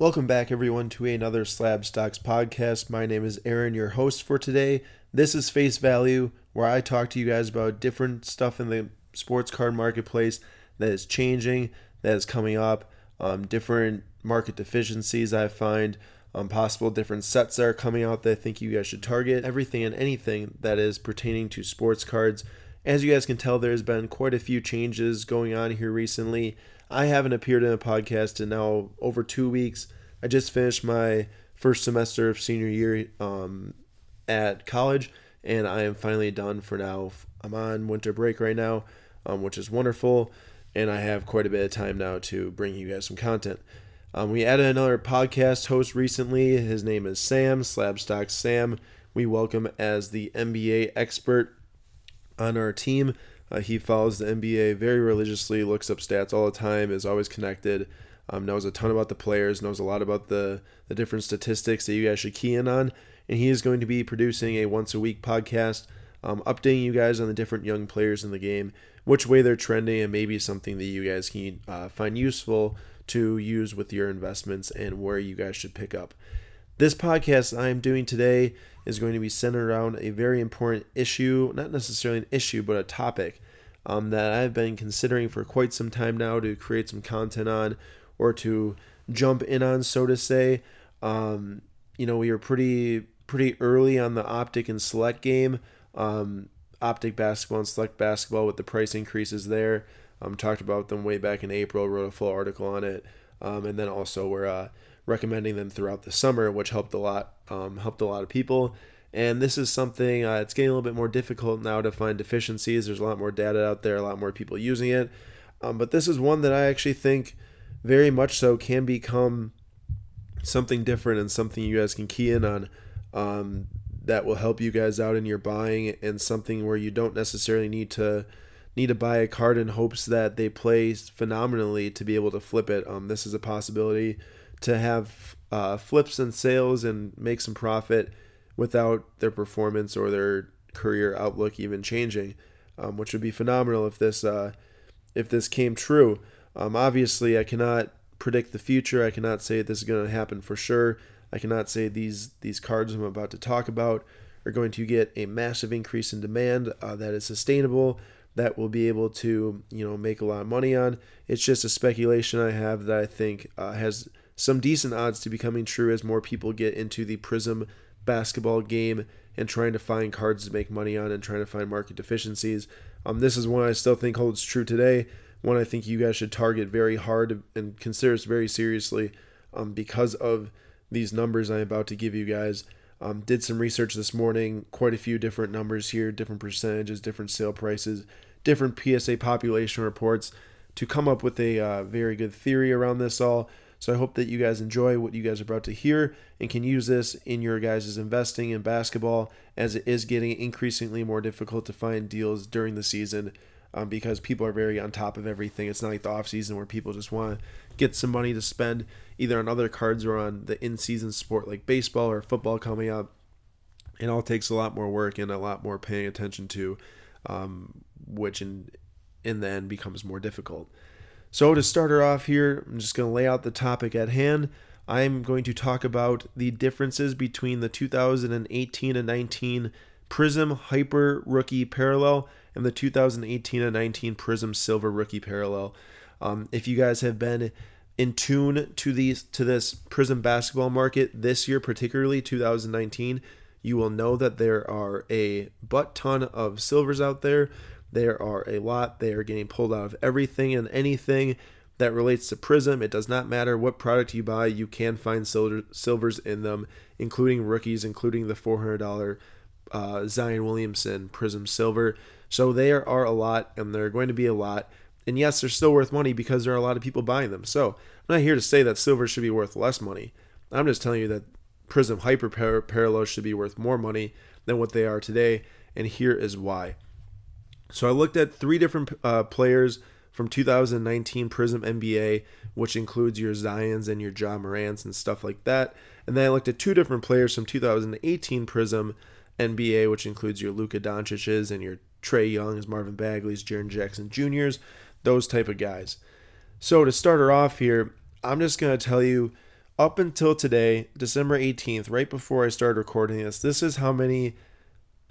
Welcome back, everyone, to another Slab Stocks podcast. My name is Aaron, your host for today. This is Face Value, where I talk to you guys about different stuff in the sports card marketplace that is changing, that is coming up, um, different market deficiencies I find, um, possible different sets that are coming out that I think you guys should target, everything and anything that is pertaining to sports cards. As you guys can tell, there's been quite a few changes going on here recently. I haven't appeared in a podcast in now over two weeks. I just finished my first semester of senior year um, at college, and I am finally done for now. I'm on winter break right now, um, which is wonderful, and I have quite a bit of time now to bring you guys some content. Um, we added another podcast host recently. His name is Sam, Slabstock Sam. We welcome as the NBA expert on our team. Uh, he follows the NBA very religiously, looks up stats all the time, is always connected, um, knows a ton about the players, knows a lot about the, the different statistics that you guys should key in on. And he is going to be producing a once a week podcast, um, updating you guys on the different young players in the game, which way they're trending, and maybe something that you guys can uh, find useful to use with your investments and where you guys should pick up. This podcast I am doing today is going to be centered around a very important issue, not necessarily an issue, but a topic um, that I've been considering for quite some time now to create some content on or to jump in on, so to say. Um, you know, we were pretty pretty early on the optic and select game. Um, optic basketball and select basketball with the price increases there. Um, talked about them way back in April, wrote a full article on it, um, and then also we're uh, recommending them throughout the summer, which helped a lot, um, helped a lot of people. And this is something uh, it's getting a little bit more difficult now to find deficiencies. There's a lot more data out there, a lot more people using it, um, but this is one that I actually think very much so can become something different and something you guys can key in on. Um, that will help you guys out in your buying and something where you don't necessarily need to need to buy a card in hopes that they play phenomenally to be able to flip it. Um, this is a possibility to have uh, flips and sales and make some profit without their performance or their career outlook even changing, um, which would be phenomenal if this uh, if this came true. Um, obviously, I cannot predict the future. I cannot say this is going to happen for sure. I cannot say these these cards I'm about to talk about are going to get a massive increase in demand uh, that is sustainable that will be able to you know make a lot of money on. It's just a speculation I have that I think uh, has some decent odds to becoming true as more people get into the Prism basketball game and trying to find cards to make money on and trying to find market deficiencies. Um, this is one I still think holds true today. One I think you guys should target very hard and consider this very seriously um, because of these numbers I'm about to give you guys. Um, did some research this morning, quite a few different numbers here, different percentages, different sale prices, different PSA population reports to come up with a uh, very good theory around this all. So I hope that you guys enjoy what you guys are about to hear and can use this in your guys' investing in basketball as it is getting increasingly more difficult to find deals during the season um, because people are very on top of everything. It's not like the off season where people just want to get some money to spend either on other cards or on the in season sport like baseball or football coming up. It all takes a lot more work and a lot more paying attention to, um, which in in the end becomes more difficult. So, to start her off here, I'm just going to lay out the topic at hand. I'm going to talk about the differences between the 2018 and 19 Prism Hyper Rookie Parallel and the 2018 and 19 Prism Silver Rookie Parallel. Um, if you guys have been in tune to these to this Prism basketball market this year, particularly 2019, you will know that there are a butt ton of silvers out there. There are a lot. They are getting pulled out of everything and anything that relates to Prism. It does not matter what product you buy, you can find silver, silvers in them, including rookies, including the $400 uh, Zion Williamson Prism Silver. So there are a lot, and they're going to be a lot. And yes, they're still worth money because there are a lot of people buying them. So I'm not here to say that silver should be worth less money. I'm just telling you that Prism Hyper Parallels should be worth more money than what they are today. And here is why. So I looked at three different uh, players from 2019 Prism NBA, which includes your Zions and your Ja Morants and stuff like that. And then I looked at two different players from 2018 Prism NBA, which includes your Luka Doncic's and your Trae Young's, Marvin Bagley's, Jaren Jackson Jr.'s, those type of guys. So to start her off here, I'm just going to tell you up until today, December 18th, right before I started recording this, this is how many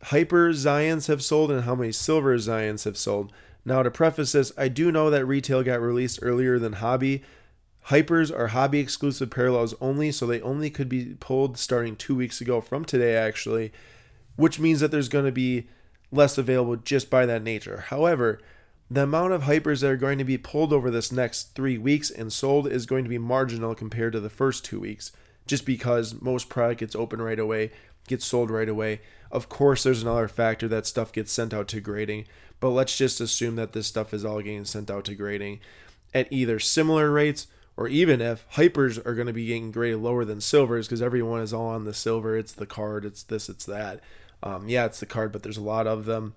hyper Zions have sold and how many silver Zions have sold. Now, to preface this, I do know that retail got released earlier than hobby. Hypers are hobby exclusive parallels only, so they only could be pulled starting two weeks ago from today, actually, which means that there's going to be less available just by that nature. However, the amount of hypers that are going to be pulled over this next three weeks and sold is going to be marginal compared to the first two weeks, just because most product gets open right away, gets sold right away. Of course, there's another factor that stuff gets sent out to grading, but let's just assume that this stuff is all getting sent out to grading at either similar rates or even if hypers are going to be getting graded lower than silvers because everyone is all on the silver, it's the card, it's this, it's that. Um, yeah, it's the card, but there's a lot of them.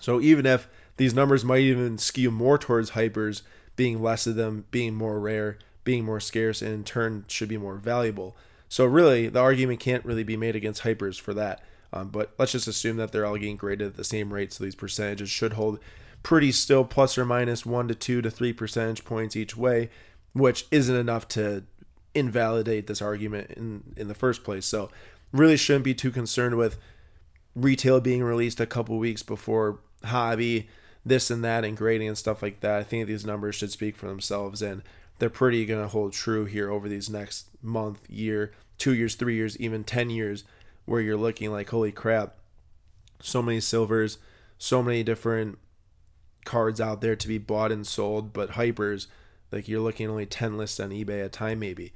So even if these numbers might even skew more towards hypers being less of them, being more rare, being more scarce, and in turn should be more valuable. So really, the argument can't really be made against hypers for that. Um, but let's just assume that they're all getting graded at the same rate, so these percentages should hold pretty still, plus or minus one to two to three percentage points each way, which isn't enough to invalidate this argument in in the first place. So really shouldn't be too concerned with retail being released a couple weeks before hobby, this and that, and grading and stuff like that. I think these numbers should speak for themselves, and they're pretty going to hold true here over these next month, year, two years, three years, even 10 years where you're looking like, holy crap, so many silvers, so many different cards out there to be bought and sold, but hypers, like you're looking only 10 lists on eBay at a time, maybe.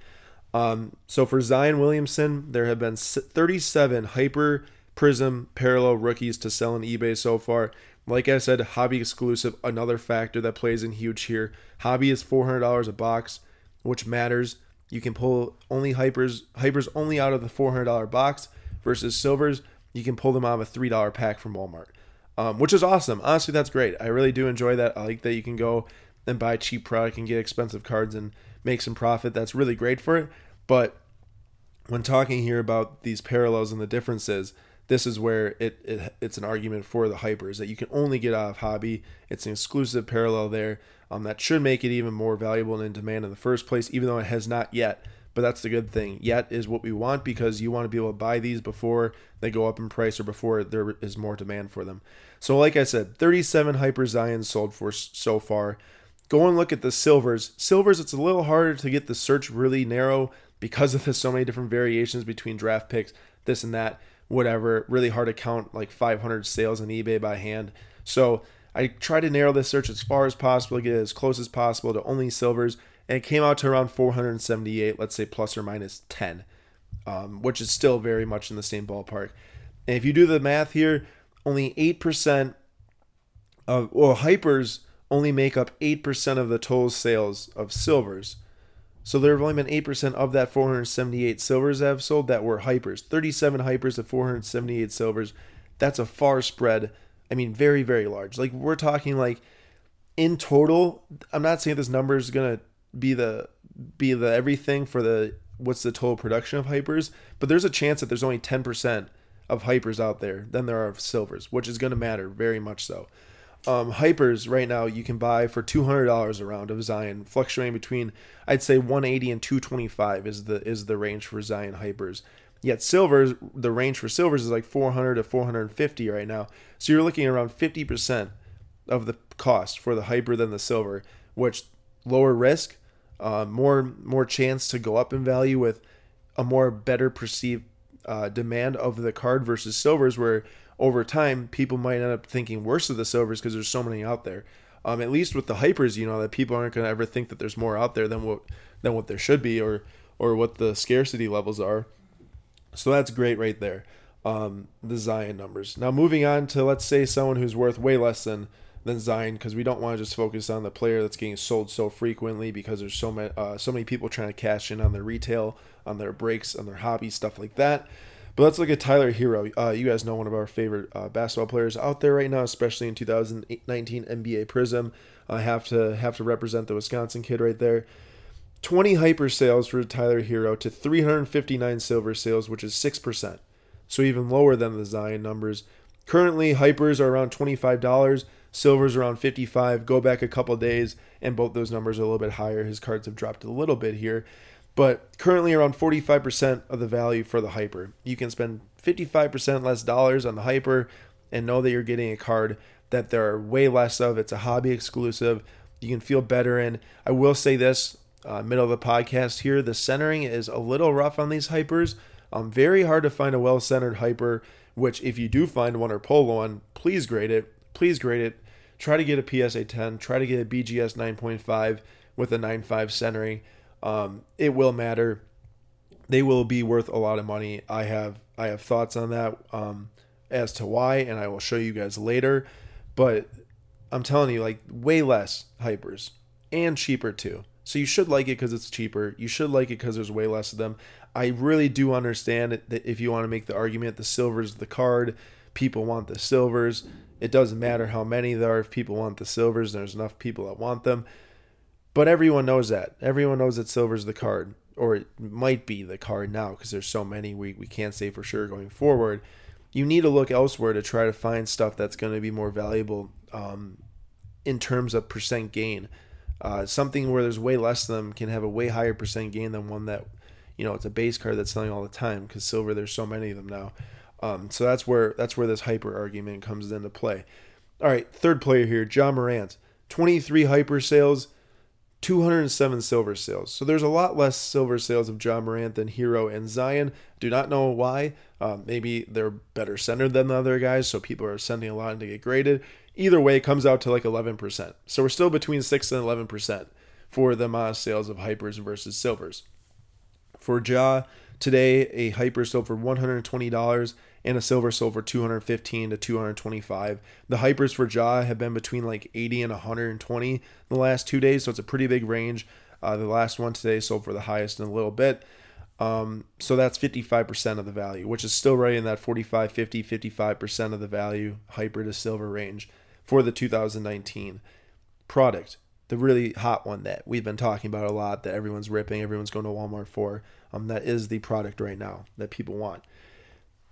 Um, so for Zion Williamson, there have been 37 hyper prism parallel rookies to sell on eBay so far. Like I said, hobby exclusive, another factor that plays in huge here. Hobby is $400 a box, which matters. You can pull only hypers, hypers only out of the $400 box versus silvers, you can pull them out of a $3 pack from Walmart, um, which is awesome. Honestly, that's great. I really do enjoy that. I like that you can go and buy cheap product and get expensive cards and make some profit. That's really great for it. But when talking here about these parallels and the differences, this is where it, it it's an argument for the hypers that you can only get out of hobby. It's an exclusive parallel there um, that should make it even more valuable and in demand in the first place, even though it has not yet but that's the good thing. Yet is what we want because you want to be able to buy these before they go up in price or before there is more demand for them. So, like I said, 37 Hyper Zions sold for so far. Go and look at the silvers. Silvers, it's a little harder to get the search really narrow because of the so many different variations between draft picks, this and that, whatever. Really hard to count like 500 sales on eBay by hand. So, I try to narrow this search as far as possible, get as close as possible to only silvers and it came out to around 478, let's say plus or minus 10, um, which is still very much in the same ballpark. And if you do the math here, only 8% of, well, hypers only make up 8% of the total sales of silvers. So there have only been 8% of that 478 silvers that have sold that were hypers. 37 hypers to 478 silvers. That's a far spread. I mean, very, very large. Like, we're talking like in total, I'm not saying this number is to be the be the everything for the what's the total production of hypers, but there's a chance that there's only 10% of hypers out there than there are of silvers, which is to matter very much so. Um, hypers right now you can buy for $200 a round of Zion, fluctuating between I'd say 180 and 225 is the is the range for Zion hypers. Yet silvers, the range for silvers is like 400 to 450 right now. So you're looking around 50% of the cost for the hyper than the silver, which lower risk, uh, more more chance to go up in value with a more better perceived uh, demand of the card versus silvers, where over time people might end up thinking worse of the silvers because there's so many out there. Um, at least with the hypers, you know that people aren't going to ever think that there's more out there than what than what there should be, or or what the scarcity levels are. So that's great right there. Um, the Zion numbers. Now moving on to let's say someone who's worth way less than than Zion because we don't want to just focus on the player that's getting sold so frequently because there's so many uh, so many people trying to cash in on their retail, on their breaks, on their hobby stuff like that. But let's look at Tyler Herro. Uh, you guys know one of our favorite uh, basketball players out there right now, especially in 2019 NBA Prism. I have to have to represent the Wisconsin kid right there. 20 hyper sales for Tyler Herro to 359 silver sales, which is 6%. So even lower than the Zion numbers. Currently, hypers are around $25. Silver's around 55. Go back a couple days, and both those numbers are a little bit higher. His cards have dropped a little bit here. But currently around 45% of the value for the hyper. You can spend 55% less dollars on the hyper and know that you're getting a card that there are way less of. It's a hobby exclusive. You can feel better in. I will say this uh, middle of the podcast here the centering is a little rough on these hypers. Um, very hard to find a well centered hyper, which if you do find one or pull one, please grade it. Please grade it. Try to get a PSA 10. Try to get a BGS 9.5 with a 9.5 centering. Um, it will matter. They will be worth a lot of money. I have I have thoughts on that um, as to why, and I will show you guys later. But I'm telling you, like way less hypers and cheaper too. So you should like it because it's cheaper. You should like it because there's way less of them. I really do understand that if you want to make the argument the silver's the card, people want the silvers. It doesn't matter how many there are. If people want the silvers, there's enough people that want them. But everyone knows that. Everyone knows that silver's the card, or it might be the card now because there's so many we, we can't say for sure going forward. You need to look elsewhere to try to find stuff that's going to be more valuable um, in terms of percent gain. Uh, something where there's way less of them can have a way higher percent gain than one that, you know, it's a base card that's selling all the time because silver there's so many of them now. Um, so that's where that's where this hyper argument comes into play. All right, third player here, Ja Morant, 23 hyper sales 207 silver sales. So there's a lot less silver sales of Ja Morant than Herro and Zion. Do not know why. Um, maybe they're better centered than the other guys, so people are sending a lot in to get graded. Either way, it comes out to like 11%. So we're still between 6 and 11% for the amount of sales of hypers versus silvers. For Ja, today a hyper sold for $120 and a silver sold for 215 to 225. The hypers for Ja have been between like 80 and 120 the last two days, so it's a pretty big range. Uh, the last one today sold for the highest in a little bit. Um, so that's 55% of the value, which is still right in that 45, 50, 55% of the value hyper to silver range for the 2019 product. The really hot one that we've been talking about a lot, that everyone's ripping, everyone's going to Walmart for. Um, that is the product right now that people want.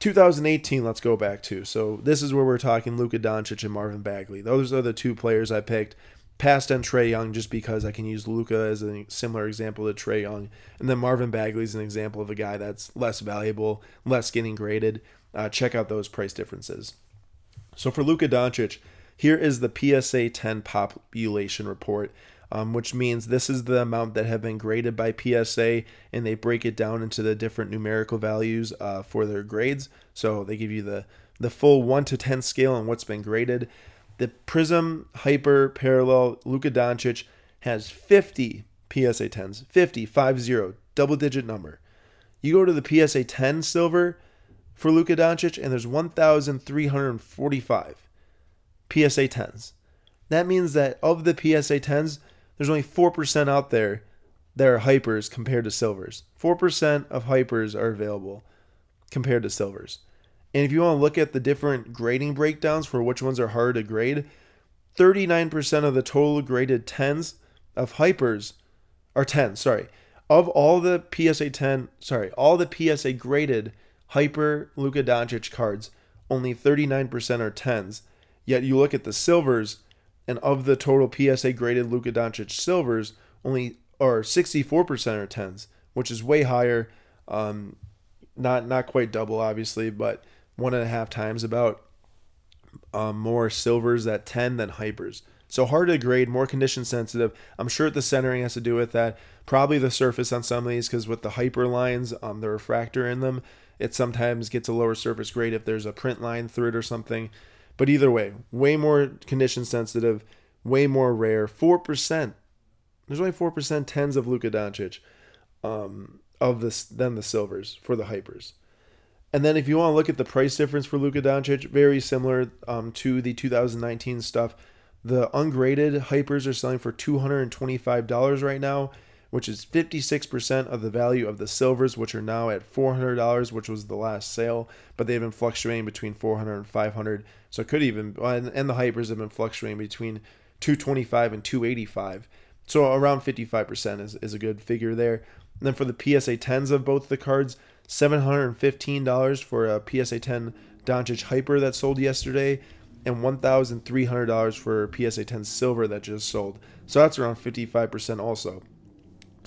2018, let's go back to. So this is where we're talking Luka Doncic and Marvin Bagley. Those are the two players I picked. Past and Trae Young, just because I can use Luka as a similar example to Trae Young, and then Marvin Bagley is an example of a guy that's less valuable, less getting graded. Uh, check out those price differences. So for Luka Doncic, here is the PSA 10 population report um, which means this is the amount that have been graded by PSA, and they break it down into the different numerical values uh, for their grades. So they give you the the full one to ten scale on what's been graded. The Prism Hyper Parallel Luka Doncic has 50 PSA 10s, 50, 5 double digit number. You go to the PSA 10 silver for Luka Doncic, and there's 1,345 PSA 10s. That means that of the PSA 10s, there's only 4% out there that are hypers compared to silvers. 4% of hypers are available compared to silvers. And if you want to look at the different grading breakdowns for which ones are hard to grade, 39% of the total graded 10s of hypers are 10, sorry. Of all the PSA 10, sorry, all the PSA graded hyper Luka Doncic cards, only 39% are 10s. Yet you look at the silvers, and of the total PSA graded Luka Doncic silvers, only or 64% are 10s, which is way higher. Um, not not quite double, obviously, but one and a half times about um, more silvers at 10 than hypers. So hard to grade, more condition sensitive. I'm sure the centering has to do with that. Probably the surface on some of these, because with the hyper lines, um, the refractor in them, it sometimes gets a lower surface grade if there's a print line through it or something. But either way, way more condition sensitive, way more rare. 4%. There's only 4% tens of Luka Doncic um, of this than the silvers for the hypers. And then if you want to look at the price difference for Luka Doncic, very similar um, to the 2019 stuff. The ungraded hypers are selling for $225 right now, which is 56% of the value of the silvers, which are now at $400, which was the last sale, but they've been fluctuating between 400 and 500. So it could even, and the hypers have been fluctuating between 225 and 285. So around 55% is, is a good figure there. And then for the PSA 10s of both the cards, $715 for a PSA 10 Doncic Hyper that sold yesterday, and $1,300 for PSA 10 Silver that just sold. So that's around 55% also.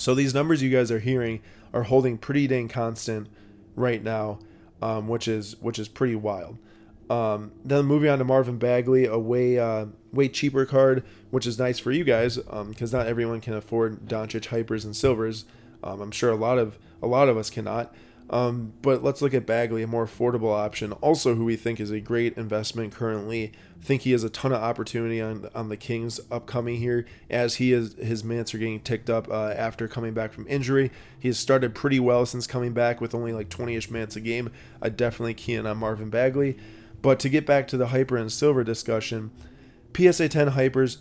So these numbers you guys are hearing are holding pretty dang constant right now, um, which is which is pretty wild. Um, then moving on to Marvin Bagley, a way uh, way cheaper card, which is nice for you guys because um, not everyone can afford Doncic hypers and silvers. Um, I'm sure a lot of a lot of us cannot. Um, but let's look at Bagley, a more affordable option. Also, who we think is a great investment currently. I think he has a ton of opportunity on on the Kings upcoming here, as he is his minutes are getting ticked up uh, after coming back from injury. He has started pretty well since coming back with only like 20ish minutes a game. I definitely keen on Marvin Bagley. But to get back to the hyper and silver discussion, PSA 10 hypers,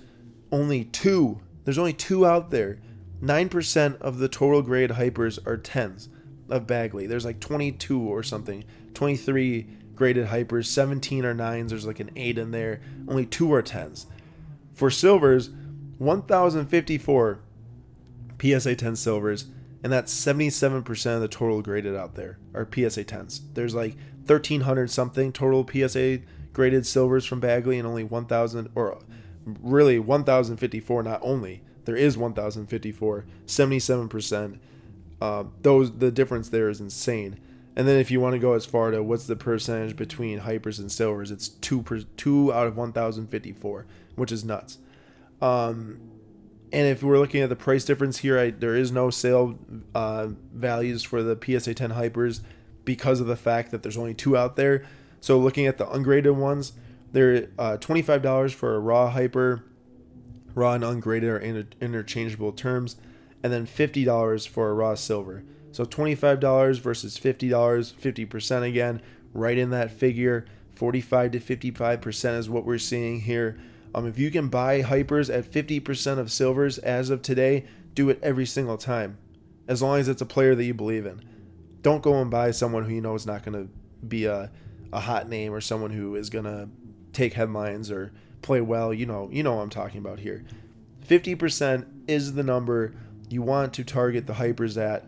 only two. There's only two out there. 9% of the total grade hypers are 10s of Bagley. There's like 22 or something. 23 graded hypers, 17 are 9s. There's like an 8 in there. Only 2 are 10s. For silvers, 1,054 PSA 10 silvers, and that's 77% of the total graded out there are PSA 10s. There's like 1,300 something total PSA graded silvers from Bagley, and only 1,000 or really 1,054. Not only there is 1,054, 77%. Uh, those the difference there is insane. And then if you want to go as far to what's the percentage between hypers and silvers, it's two per, two out of 1,054, which is nuts. Um, and if we're looking at the price difference here, I, there is no sale uh, values for the PSA 10 hypers because of the fact that there's only two out there. So looking at the ungraded ones, they're uh, $25 for a raw hyper. Raw and ungraded are inter- interchangeable terms. And then $50 for a raw silver. So $25 versus $50, 50% again, right in that figure. 45 to 55% is what we're seeing here. Um, if you can buy hypers at 50% of silvers as of today, do it every single time, as long as it's a player that you believe in. Don't go and buy someone who you know is not going to be a, a hot name or someone who is going to take headlines or play well. You know, you know what I'm talking about here. 50% is the number you want to target the hypers at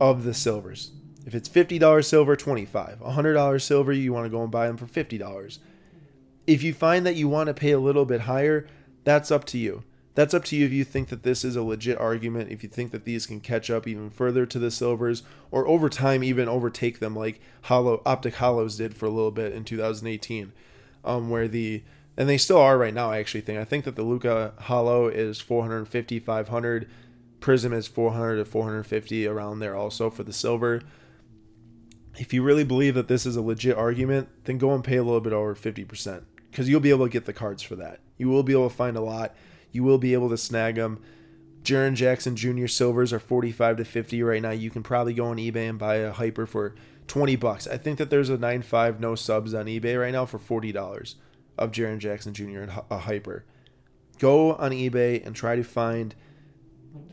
of the silvers. If it's $50 silver, 25. $100 silver, you want to go and buy them for $50. If you find that you want to pay a little bit higher, that's up to you. That's up to you if you think that this is a legit argument, if you think that these can catch up even further to the silvers, or over time even overtake them like hollow optic hollows did for a little bit in 2018, um, where the and they still are right now. I actually think I think that the Luka hollow is 450, 500, Prism is 400 to 450 around there also for the silver. If you really believe that this is a legit argument, then go and pay a little bit over 50% because you'll be able to get the cards for that. You will be able to find a lot you will be able to snag them. Jaren Jackson Jr. silvers are 45 to 50 right now. You can probably go on eBay and buy a hyper for 20 bucks. I think that there's a 9.5 no subs on eBay right now for $40 of Jaren Jackson Jr. and a hyper. Go on eBay and try to find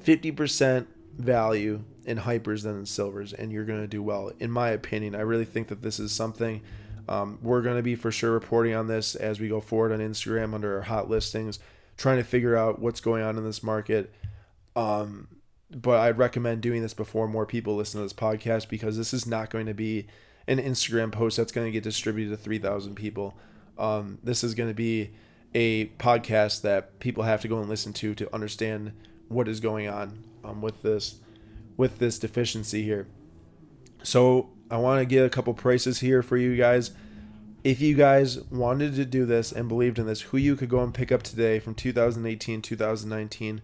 50% value in hypers than in silvers, and you're going to do well. In my opinion, I really think that this is something um, we're going to be for sure reporting on this as we go forward on Instagram under our hot listings trying to figure out what's going on in this market. Um, but I'd recommend doing this before more people listen to this podcast because this is not going to be an Instagram post that's going to get distributed to 3,000 people. Um, this is going to be a podcast that people have to go and listen to to understand what is going on um, with this with this deficiency here. So I want to get a couple prices here for you guys if you guys wanted to do this and believed in this, who you could go and pick up today from 2018, 2019.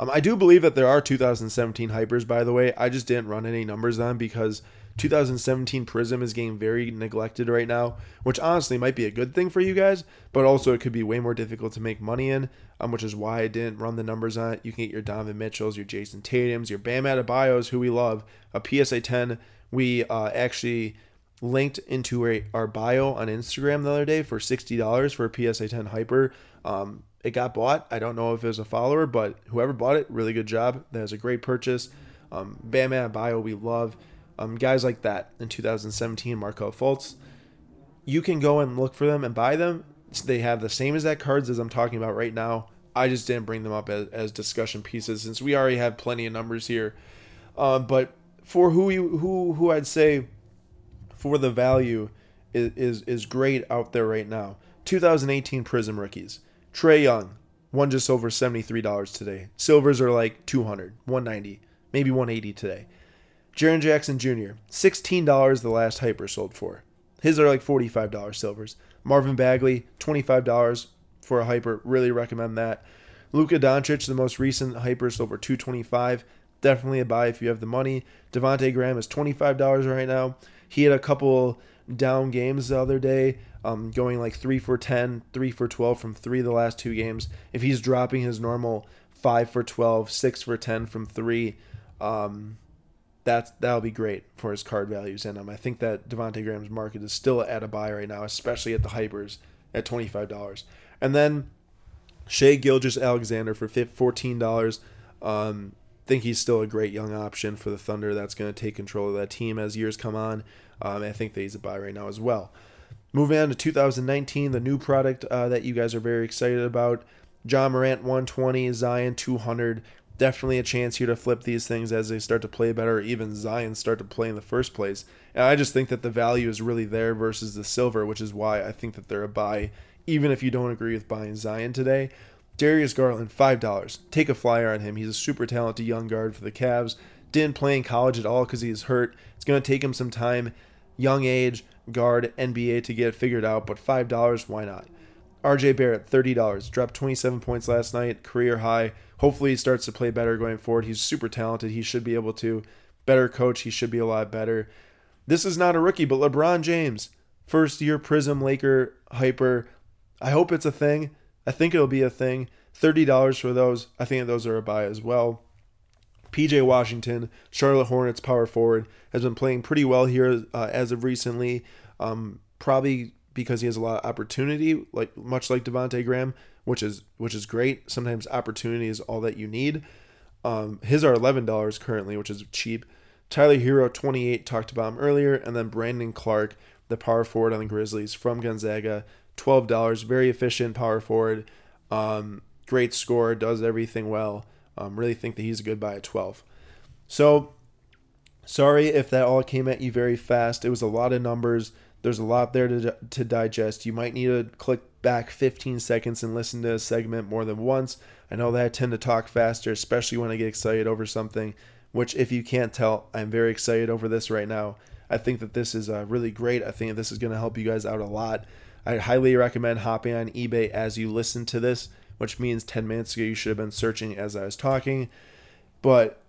Um, I do believe that there are 2017 hypers, by the way. I just didn't run any numbers on because 2017 Prism is getting very neglected right now, which honestly might be a good thing for you guys, but also it could be way more difficult to make money in, um, which is why I didn't run the numbers on it. You can get your Donovan Mitchells, your Jayson Tatum's, your Bam Adebayos, who we love, a PSA 10. We uh, actually linked into a, our bio on Instagram the other day for $60 for a PSA 10 Hyper. Um, it got bought. I don't know if it was a follower, but whoever bought it, really good job. That was a great purchase. Um, Bam Adebayo, we love. Um, guys like that in 2017, Markelle Fultz. You can go and look for them and buy them. They have the same exact cards as I'm talking about right now. I just didn't bring them up as, as discussion pieces since we already have plenty of numbers here. Um, but for who you, who who I'd say for the value is, is, is great out there right now. 2018 Prism rookies. Trae Young, one just over $73 today. Silvers are like 200, 190. maybe 180 today. Jaren Jackson Jr., $16 the last hyper sold for. His are like $45 silvers. Marvin Bagley, $25 for a hyper. Really recommend that. Luka Doncic, the most recent hyper, sold for 225 Definitely a buy if you have the money. Devonte Graham is $25 right now. He had a couple down games the other day, um, going like 3 for 10, 3 for 12 from three of the last two games. If he's dropping his normal 5 for 12, 6 for 10 from three, um, that's that'll be great for his card values. And um, I think that Devonte Graham's market is still at a buy right now, especially at the hypers at twenty five dollars. And then Shai Gilgeous-Alexander for fourteen dollars. Um, think he's still a great young option for the Thunder. That's going to take control of that team as years come on. Um, I think that he's a buy right now as well. Moving on to 2019, the new product uh, that you guys are very excited about. Ja Morant 120, Zion 200 definitely a chance here to flip these things as they start to play better, even Zion start to play in the first place. And I just think that the value is really there versus the silver, which is why I think that they're a buy, even if you don't agree with buying Zion today. Darius Garland, $5. Take a flyer on him. He's a super talented young guard for the Cavs. Didn't play in college at all because he's hurt. It's going to take him some time. Young age, guard, NBA to get figured out, but $5, why not? RJ Barrett, $30. Dropped 27 points last night, career high. Hopefully, he starts to play better going forward. He's super talented. He should be able to. Better coach. He should be a lot better. This is not a rookie, but LeBron James, first year Prism Laker hyper. I hope it's a thing. I think it'll be a thing. $30 for those. I think those are a buy as well. PJ Washington, Charlotte Hornets power forward, has been playing pretty well here uh, as of recently. Um, probably because he has a lot of opportunity, like much like Devonte Graham, which is which is great. Sometimes opportunity is all that you need. Um, his are eleven dollars currently, which is cheap. Tyler Herro, twenty eight talked about him earlier, and then Brandon Clarke, the power forward on the Grizzlies from Gonzaga, twelve dollars. Very efficient power forward, um, great score, does everything well. Um, really think that he's a good buy at twelve. So sorry if that all came at you very fast. It was a lot of numbers. There's a lot there to, to digest. You might need to click back 15 seconds and listen to a segment more than once. I know that I tend to talk faster, especially when I get excited over something, which, if you can't tell, I'm very excited over this right now. I think that this is uh, really great. I think this is going to help you guys out a lot. I highly recommend hopping on eBay as you listen to this, which means 10 minutes ago you should have been searching as I was talking. But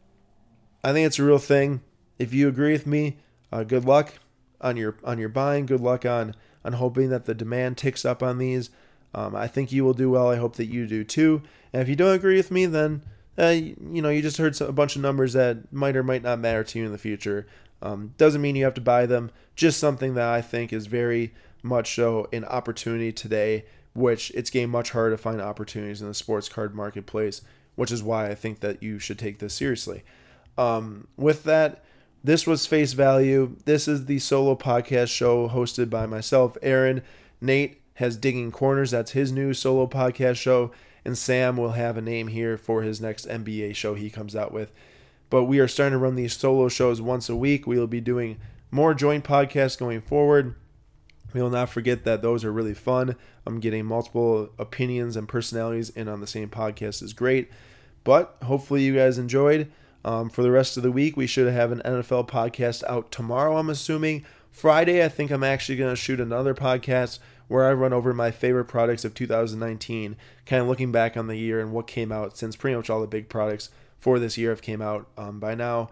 I think it's a real thing. If you agree with me, uh, good luck on your on your buying. Good luck on on hoping that the demand ticks up on these. Um, I think you will do well. I hope that you do too. And if you don't agree with me, then uh, you know you just heard a bunch of numbers that might or might not matter to you in the future. Um, doesn't mean you have to buy them. Just something that I think is very much so an opportunity today, which it's getting much harder to find opportunities in the sports card marketplace, which is why I think that you should take this seriously. Um, with that, this was Face Value. This is the solo podcast show hosted by myself, Aaron. Nate has Digging Corners. That's his new solo podcast show. And Sam will have a name here for his next NBA show he comes out with. But we are starting to run these solo shows once a week. We will be doing more joint podcasts going forward. We will not forget that those are really fun. I'm getting multiple opinions and personalities in on the same podcast is great. But hopefully you guys enjoyed. Um, for the rest of the week, we should have an NFL podcast out tomorrow, I'm assuming. Friday, I think I'm actually going to shoot another podcast where I run over my favorite products of 2019, kind of looking back on the year and what came out since pretty much all the big products for this year have came out um, by now.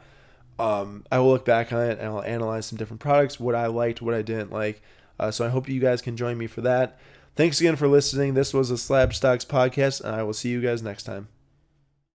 Um, I will look back on it and I'll analyze some different products, what I liked, what I didn't like. Uh, so I hope you guys can join me for that. Thanks again for listening. This was a Slab Stocks podcast, and I will see you guys next time.